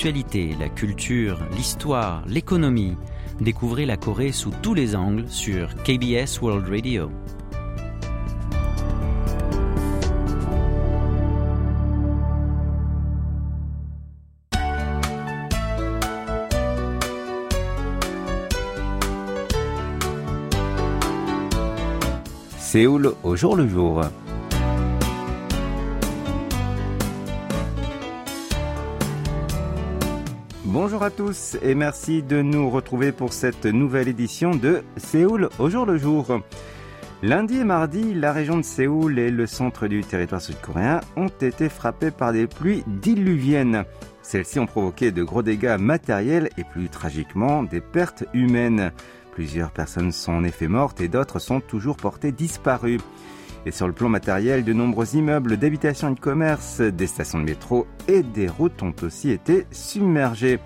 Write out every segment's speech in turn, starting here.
l'actualité, la culture, l'histoire, l'économie. Découvrez la Corée sous tous les angles sur KBS World Radio. Séoul au jour le jour. Bonjour à tous et merci de nous retrouver pour cette nouvelle édition de Séoul au jour le jour. Lundi et mardi, la région de Séoul et le centre du territoire sud-coréen ont été frappés par des pluies diluviennes. Celles-ci ont provoqué de gros dégâts matériels et plus tragiquement des pertes humaines. Plusieurs personnes sont en effet mortes et d'autres sont toujours portées disparues. Et sur le plan matériel, de nombreux immeubles d'habitation et de commerce, des stations de métro et des routes ont aussi été submergés.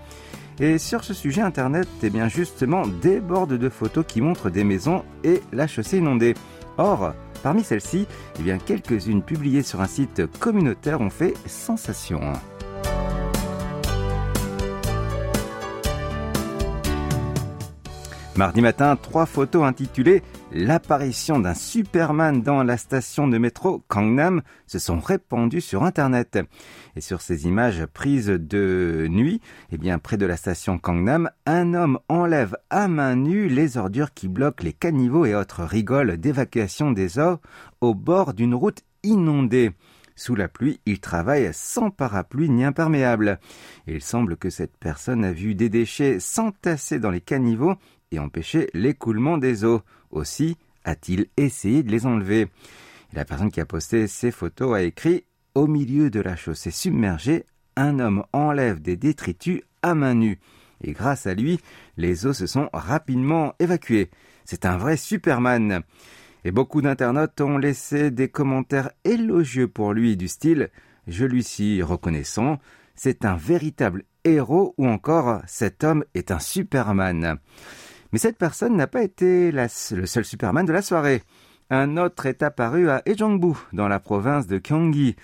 Et sur ce sujet, Internet, eh bien justement, déborde de photos qui montrent des maisons et la chaussée inondée. Or, parmi celles-ci, eh bien quelques-unes publiées sur un site communautaire ont fait sensation. Mardi matin, trois photos intitulées L'apparition d'un Superman dans la station de métro Gangnam se sont répandues sur Internet. Et sur ces images prises de nuit, eh bien, près de la station Gangnam, un homme enlève à main nue les ordures qui bloquent les caniveaux et autres rigoles d'évacuation des eaux au bord d'une route inondée. Sous la pluie, il travaille sans parapluie ni imperméable. Il semble que cette personne a vu des déchets s'entasser dans les caniveaux et empêcher l'écoulement des eaux. Aussi a-t-il essayé de les enlever. la personne qui a posté ces photos a écrit Au milieu de la chaussée submergée, un homme enlève des détritus à main nue. Et grâce à lui, les eaux se sont rapidement évacuées. C'est un vrai Superman. Et beaucoup d'internautes ont laissé des commentaires élogieux pour lui du style Je lui suis reconnaissant, c'est un véritable héros ou encore cet homme est un Superman. Mais cette personne n'a pas été le seul Superman de la soirée. Un autre est apparu à Ejongbu, dans la province de Gyeonggi.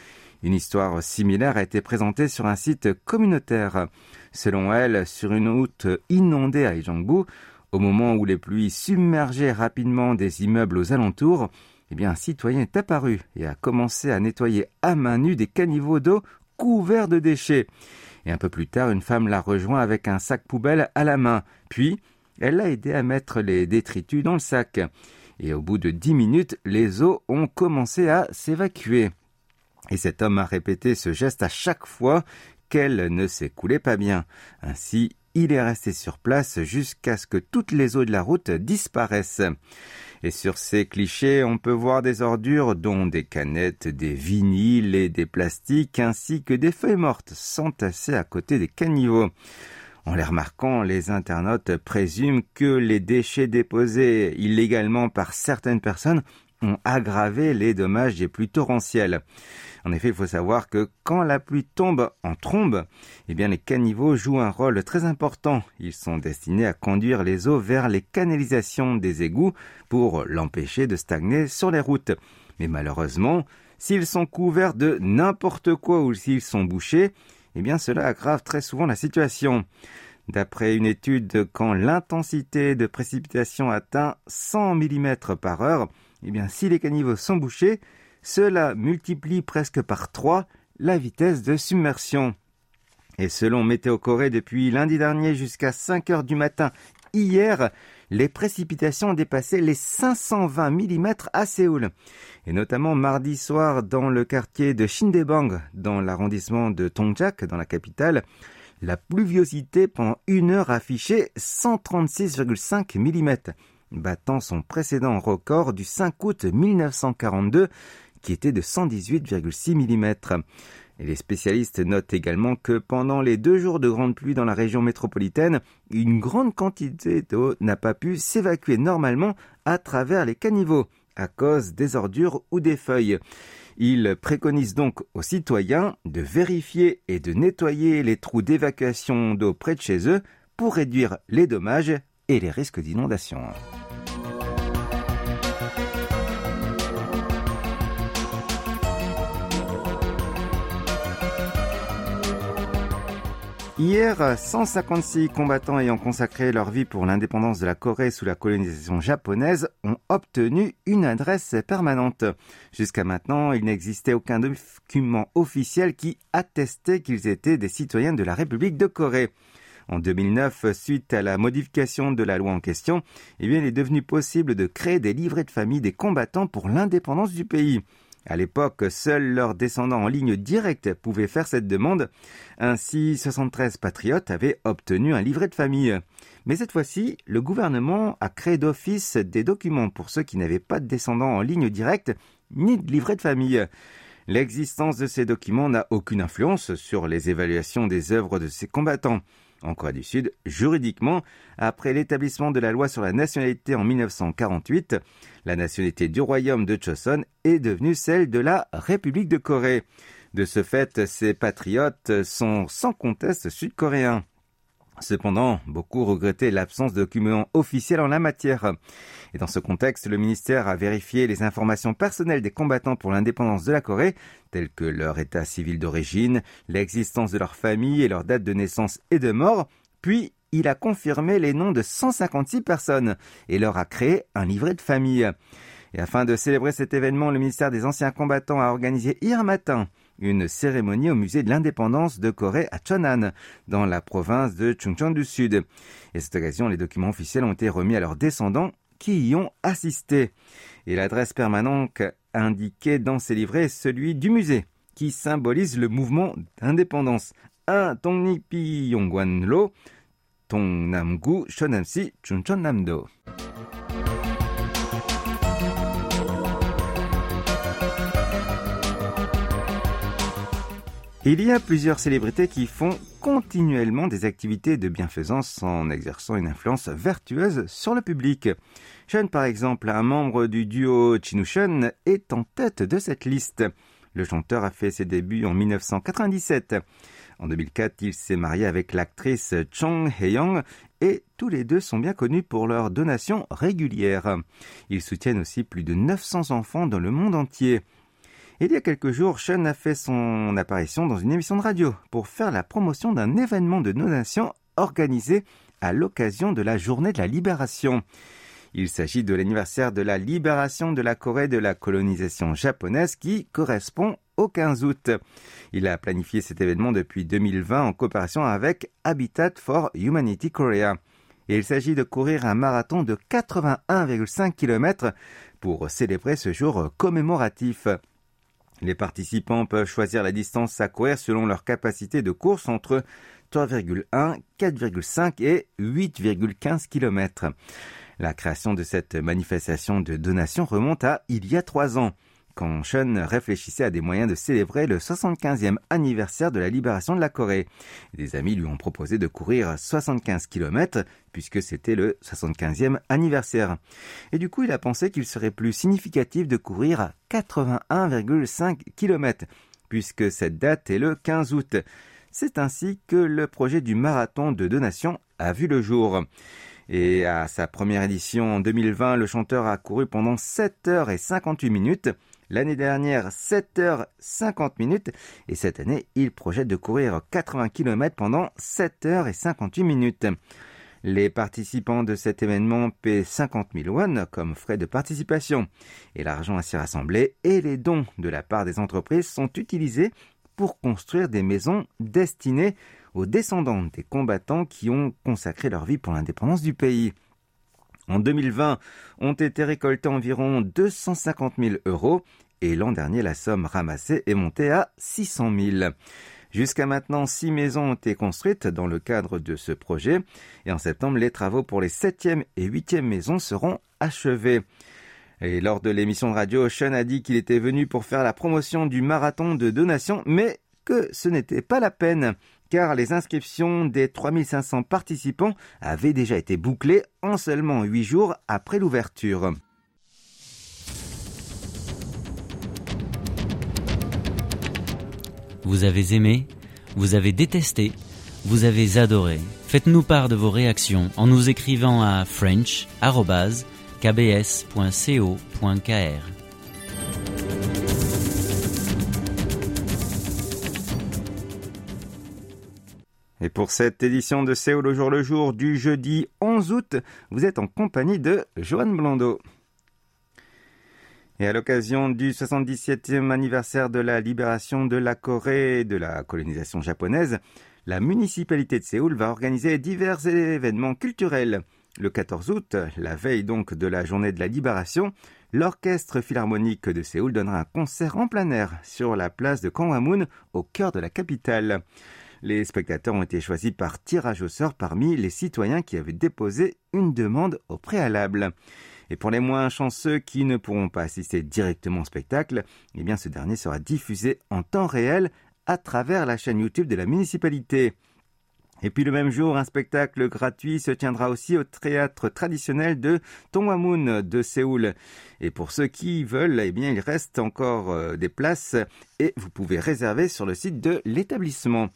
Une histoire similaire a été présentée sur un site communautaire. Selon elle, sur une route inondée à Ejongbu, au moment où les pluies submergeaient rapidement des immeubles aux alentours, eh bien, un citoyen est apparu et a commencé à nettoyer à main nue des caniveaux d'eau couverts de déchets. Et un peu plus tard, une femme l'a rejoint avec un sac poubelle à la main. Puis, elle l'a aidé à mettre les détritus dans le sac. Et au bout de dix minutes, les eaux ont commencé à s'évacuer. Et cet homme a répété ce geste à chaque fois qu'elle ne s'écoulait pas bien. Ainsi, il est resté sur place jusqu'à ce que toutes les eaux de la route disparaissent. Et sur ces clichés, on peut voir des ordures dont des canettes, des vinyles et des plastiques, ainsi que des feuilles mortes s'entasser à côté des caniveaux. En les remarquant, les internautes présument que les déchets déposés illégalement par certaines personnes ont aggravé les dommages les plus torrentiels. En effet, il faut savoir que quand la pluie tombe en trombe, eh bien les caniveaux jouent un rôle très important. Ils sont destinés à conduire les eaux vers les canalisations des égouts pour l'empêcher de stagner sur les routes. Mais malheureusement, s'ils sont couverts de n'importe quoi ou s'ils sont bouchés, eh cela aggrave très souvent la situation. D'après une étude, quand l'intensité de précipitation atteint 100 mm par heure, eh bien si les caniveaux sont bouchés, cela multiplie presque par 3 la vitesse de submersion. Et selon Météo Corée, depuis lundi dernier jusqu'à 5 heures du matin hier, les précipitations ont dépassé les 520 mm à Séoul. Et notamment mardi soir dans le quartier de Shindebang, dans l'arrondissement de Tongjak, dans la capitale, la pluviosité pendant une heure affichait 136,5 mm, battant son précédent record du 5 août 1942 qui était de 118,6 mm. Les spécialistes notent également que pendant les deux jours de grande pluie dans la région métropolitaine, une grande quantité d'eau n'a pas pu s'évacuer normalement à travers les caniveaux à cause des ordures ou des feuilles. Ils préconisent donc aux citoyens de vérifier et de nettoyer les trous d'évacuation d'eau près de chez eux pour réduire les dommages et les risques d'inondation. Hier, 156 combattants ayant consacré leur vie pour l'indépendance de la Corée sous la colonisation japonaise ont obtenu une adresse permanente. Jusqu'à maintenant, il n'existait aucun document officiel qui attestait qu'ils étaient des citoyens de la République de Corée. En 2009, suite à la modification de la loi en question, eh il est devenu possible de créer des livrets de famille des combattants pour l'indépendance du pays. À l'époque, seuls leurs descendants en ligne directe pouvaient faire cette demande. Ainsi, 73 patriotes avaient obtenu un livret de famille. Mais cette fois-ci, le gouvernement a créé d'office des documents pour ceux qui n'avaient pas de descendants en ligne directe ni de livret de famille. L'existence de ces documents n'a aucune influence sur les évaluations des œuvres de ces combattants. En Corée du Sud, juridiquement, après l'établissement de la loi sur la nationalité en 1948, la nationalité du royaume de Choson est devenue celle de la République de Corée. De ce fait, ces patriotes sont sans conteste sud-coréens. Cependant, beaucoup regrettaient l'absence de documents officiels en la matière. Et dans ce contexte, le ministère a vérifié les informations personnelles des combattants pour l'indépendance de la Corée, telles que leur état civil d'origine, l'existence de leur famille et leur date de naissance et de mort, puis il a confirmé les noms de 156 personnes et leur a créé un livret de famille. Et afin de célébrer cet événement, le ministère des Anciens Combattants a organisé hier matin une cérémonie au musée de l'indépendance de Corée à Chonan, dans la province de Chungcheong du Sud. Et à cette occasion, les documents officiels ont été remis à leurs descendants qui y ont assisté. Et l'adresse permanente indiquée dans ces livrets est celui du musée, qui symbolise le mouvement d'indépendance. Un Tongnipi Yongwan Lo, Tongnamgu Shonamsi Chuncheon-namdo. Il y a plusieurs célébrités qui font continuellement des activités de bienfaisance en exerçant une influence vertueuse sur le public. Sean, par exemple, un membre du duo Chinushan, est en tête de cette liste. Le chanteur a fait ses débuts en 1997. En 2004, il s'est marié avec l'actrice Chong Hye-young et tous les deux sont bien connus pour leurs donations régulières. Ils soutiennent aussi plus de 900 enfants dans le monde entier. Il y a quelques jours, Sean a fait son apparition dans une émission de radio pour faire la promotion d'un événement de donation organisé à l'occasion de la journée de la libération. Il s'agit de l'anniversaire de la libération de la Corée de la colonisation japonaise qui correspond au 15 août. Il a planifié cet événement depuis 2020 en coopération avec Habitat for Humanity Korea. Il s'agit de courir un marathon de 81,5 km pour célébrer ce jour commémoratif. Les participants peuvent choisir la distance à courir selon leur capacité de course entre 3,1, 4,5 et 8,15 km. La création de cette manifestation de donation remonte à il y a trois ans Sean réfléchissait à des moyens de célébrer le 75e anniversaire de la libération de la Corée. Des amis lui ont proposé de courir 75 km puisque c'était le 75e anniversaire. Et du coup, il a pensé qu'il serait plus significatif de courir 81,5 km puisque cette date est le 15 août. C'est ainsi que le projet du marathon de donation a vu le jour. Et à sa première édition en 2020, le chanteur a couru pendant 7 heures et 58 minutes. L'année dernière, 7h50 minutes. Et cette année, il projette de courir 80 km pendant 7 h et 58 minutes. Les participants de cet événement paient 50 000 won comme frais de participation. Et l'argent ainsi rassemblé et les dons de la part des entreprises sont utilisés pour construire des maisons destinées aux descendants des combattants qui ont consacré leur vie pour l'indépendance du pays. En 2020, ont été récoltés environ 250 000 euros et l'an dernier, la somme ramassée est montée à 600 000. Jusqu'à maintenant, six maisons ont été construites dans le cadre de ce projet et en septembre, les travaux pour les septième et huitième maisons seront achevés. Et lors de l'émission de radio, Sean a dit qu'il était venu pour faire la promotion du marathon de donation, mais que ce n'était pas la peine car les inscriptions des 3500 participants avaient déjà été bouclées en seulement 8 jours après l'ouverture. Vous avez aimé, vous avez détesté, vous avez adoré. Faites-nous part de vos réactions en nous écrivant à french.kbs.co.kr. Et pour cette édition de Séoul au jour le jour du jeudi 11 août, vous êtes en compagnie de Joanne Blondeau. Et à l'occasion du 77e anniversaire de la libération de la Corée et de la colonisation japonaise, la municipalité de Séoul va organiser divers événements culturels. Le 14 août, la veille donc de la journée de la libération, l'Orchestre Philharmonique de Séoul donnera un concert en plein air sur la place de Gwanghwamun au cœur de la capitale. Les spectateurs ont été choisis par tirage au sort parmi les citoyens qui avaient déposé une demande au préalable. Et pour les moins chanceux qui ne pourront pas assister directement au spectacle, eh bien ce dernier sera diffusé en temps réel à travers la chaîne YouTube de la municipalité. Et puis le même jour, un spectacle gratuit se tiendra aussi au théâtre traditionnel de Tongwamun de Séoul. Et pour ceux qui veulent, eh bien, il reste encore euh, des places et vous pouvez réserver sur le site de l'établissement.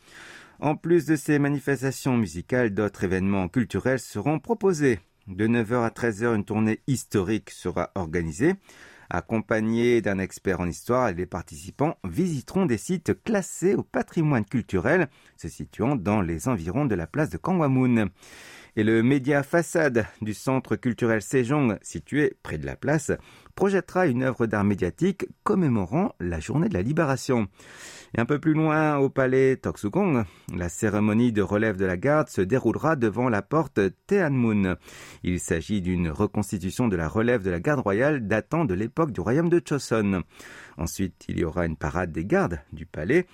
En plus de ces manifestations musicales, d'autres événements culturels seront proposés. De 9h à 13h, une tournée historique sera organisée. Accompagnés d'un expert en histoire, les participants visiteront des sites classés au patrimoine culturel se situant dans les environs de la place de Kangwamun. Et le média façade du centre culturel Sejong, situé près de la place, projettera une œuvre d'art médiatique commémorant la journée de la libération. Et un peu plus loin, au palais Toksugong, la cérémonie de relève de la garde se déroulera devant la porte Teanmun. Il s'agit d'une reconstitution de la relève de la garde royale datant de l'époque du royaume de Choson. Ensuite, il y aura une parade des gardes du palais,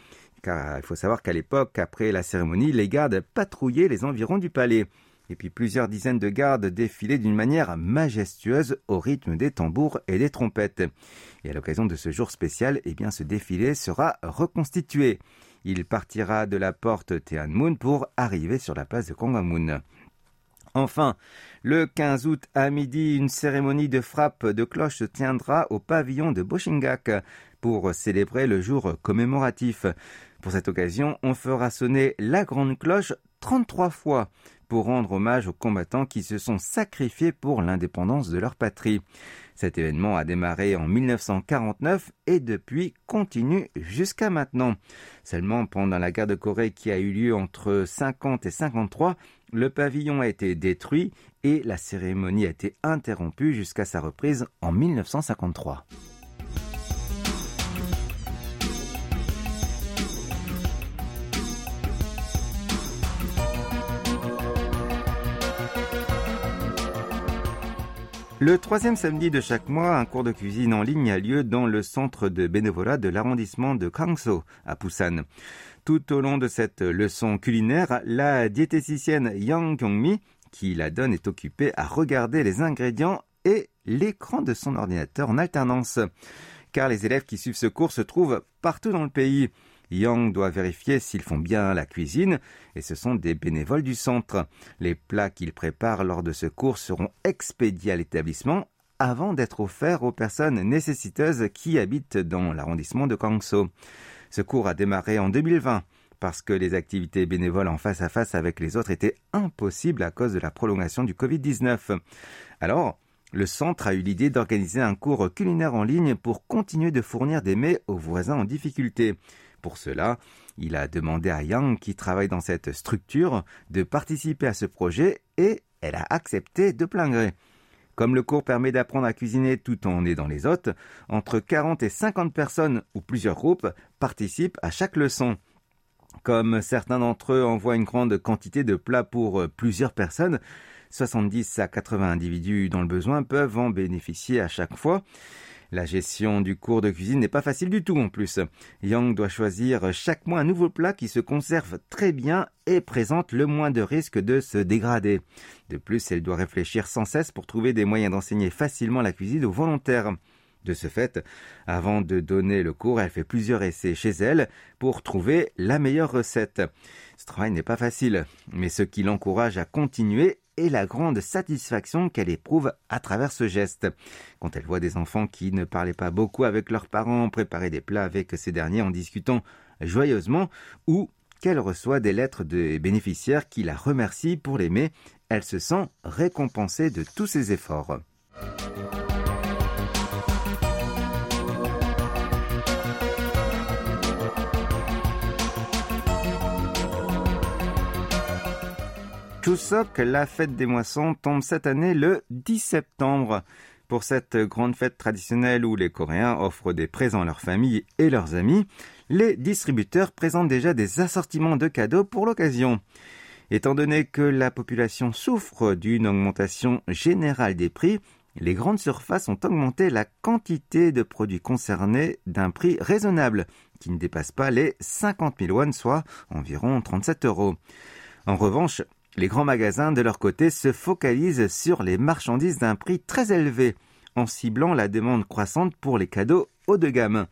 car il faut savoir qu'à l'époque, après la cérémonie, les gardes patrouillaient les environs du palais et puis plusieurs dizaines de gardes défilaient d'une manière majestueuse au rythme des tambours et des trompettes. Et à l'occasion de ce jour spécial, eh bien, ce défilé sera reconstitué. Il partira de la porte Tianmun pour arriver sur la place de Kongwamun. Enfin, le 15 août à midi, une cérémonie de frappe de cloche se tiendra au pavillon de Boshingak pour célébrer le jour commémoratif. Pour cette occasion, on fera sonner la grande cloche 33 fois pour rendre hommage aux combattants qui se sont sacrifiés pour l'indépendance de leur patrie. Cet événement a démarré en 1949 et depuis continue jusqu'à maintenant. Seulement pendant la guerre de Corée qui a eu lieu entre 50 et 53, le pavillon a été détruit et la cérémonie a été interrompue jusqu'à sa reprise en 1953. Le troisième samedi de chaque mois, un cours de cuisine en ligne a lieu dans le centre de bénévolat de l'arrondissement de Kangso, à Busan. Tout au long de cette leçon culinaire, la diététicienne Yang Kyung-mi, qui la donne, est occupée à regarder les ingrédients et l'écran de son ordinateur en alternance. Car les élèves qui suivent ce cours se trouvent partout dans le pays. Yang doit vérifier s'ils font bien la cuisine et ce sont des bénévoles du centre. Les plats qu'ils préparent lors de ce cours seront expédiés à l'établissement avant d'être offerts aux personnes nécessiteuses qui habitent dans l'arrondissement de Kangso. Ce cours a démarré en 2020 parce que les activités bénévoles en face à face avec les autres étaient impossibles à cause de la prolongation du Covid-19. Alors, le centre a eu l'idée d'organiser un cours culinaire en ligne pour continuer de fournir des mets aux voisins en difficulté. Pour cela, il a demandé à Yang, qui travaille dans cette structure, de participer à ce projet et elle a accepté de plein gré. Comme le cours permet d'apprendre à cuisiner tout en aidant les hôtes, entre 40 et 50 personnes ou plusieurs groupes participent à chaque leçon. Comme certains d'entre eux envoient une grande quantité de plats pour plusieurs personnes, 70 à 80 individus dans le besoin peuvent en bénéficier à chaque fois. La gestion du cours de cuisine n'est pas facile du tout en plus. Yang doit choisir chaque mois un nouveau plat qui se conserve très bien et présente le moins de risques de se dégrader. De plus, elle doit réfléchir sans cesse pour trouver des moyens d'enseigner facilement la cuisine aux volontaires. De ce fait, avant de donner le cours, elle fait plusieurs essais chez elle pour trouver la meilleure recette. Ce travail n'est pas facile, mais ce qui l'encourage à continuer est la grande satisfaction qu'elle éprouve à travers ce geste. Quand elle voit des enfants qui ne parlaient pas beaucoup avec leurs parents préparer des plats avec ces derniers en discutant joyeusement, ou qu'elle reçoit des lettres de bénéficiaires qui la remercient pour l'aimer, elle se sent récompensée de tous ses efforts. Chuseok, la fête des moissons, tombe cette année le 10 septembre. Pour cette grande fête traditionnelle où les Coréens offrent des présents à leurs familles et leurs amis, les distributeurs présentent déjà des assortiments de cadeaux pour l'occasion. Étant donné que la population souffre d'une augmentation générale des prix, les grandes surfaces ont augmenté la quantité de produits concernés d'un prix raisonnable, qui ne dépasse pas les 50 000 won, soit environ 37 euros. En revanche, les grands magasins, de leur côté, se focalisent sur les marchandises d'un prix très élevé, en ciblant la demande croissante pour les cadeaux haut de gamme.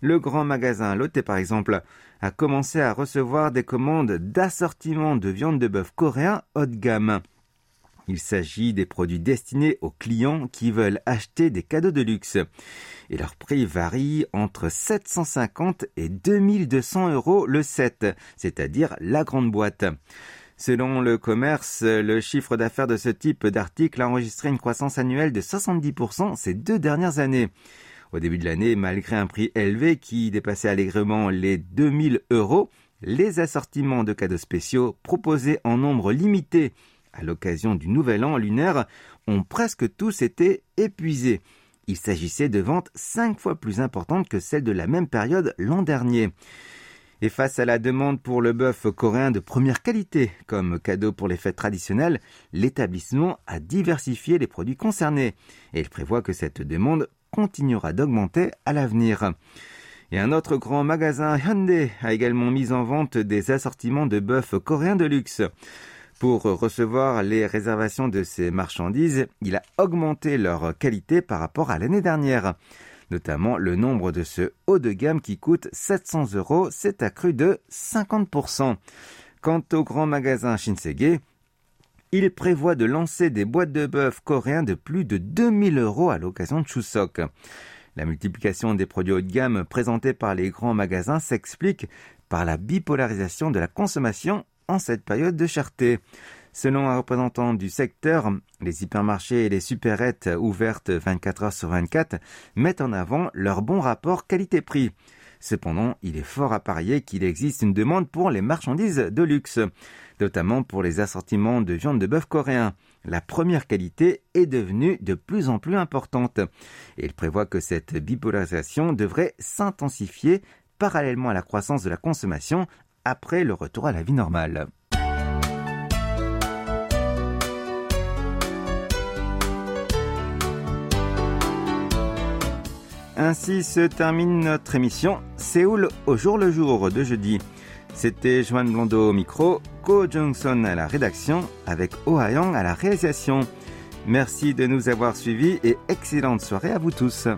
Le grand magasin Lotte, par exemple, a commencé à recevoir des commandes d'assortiment de viande de bœuf coréen haut de gamme. Il s'agit des produits destinés aux clients qui veulent acheter des cadeaux de luxe. Et leur prix varie entre 750 et 2200 euros le set, c'est-à-dire la grande boîte. Selon le commerce, le chiffre d'affaires de ce type d'article a enregistré une croissance annuelle de 70% ces deux dernières années. Au début de l'année, malgré un prix élevé qui dépassait allègrement les 2000 euros, les assortiments de cadeaux spéciaux proposés en nombre limité à l'occasion du nouvel an lunaire ont presque tous été épuisés. Il s'agissait de ventes cinq fois plus importantes que celles de la même période l'an dernier. Et face à la demande pour le bœuf coréen de première qualité comme cadeau pour les fêtes traditionnelles, l'établissement a diversifié les produits concernés et il prévoit que cette demande continuera d'augmenter à l'avenir. Et un autre grand magasin Hyundai a également mis en vente des assortiments de bœuf coréen de luxe. Pour recevoir les réservations de ces marchandises, il a augmenté leur qualité par rapport à l'année dernière. Notamment le nombre de ce haut de gamme qui coûte 700 euros s'est accru de 50%. Quant au grand magasin Shinsegae, il prévoit de lancer des boîtes de bœuf coréens de plus de 2000 euros à l'occasion de Chuseok. La multiplication des produits haut de gamme présentés par les grands magasins s'explique par la bipolarisation de la consommation en cette période de cherté. Selon un représentant du secteur, les hypermarchés et les supérettes ouvertes 24 heures sur 24 mettent en avant leur bon rapport qualité-prix. Cependant, il est fort à parier qu'il existe une demande pour les marchandises de luxe notamment pour les assortiments de viande de bœuf coréen. La première qualité est devenue de plus en plus importante. Il prévoit que cette bipolarisation devrait s'intensifier parallèlement à la croissance de la consommation après le retour à la vie normale. Ainsi se termine notre émission Séoul au jour le jour de jeudi. C'était Joanne Blondeau au micro, Ko Jung-son à la rédaction, avec Oh Ha-young à la réalisation. Merci de nous avoir suivis et excellente soirée à vous tous.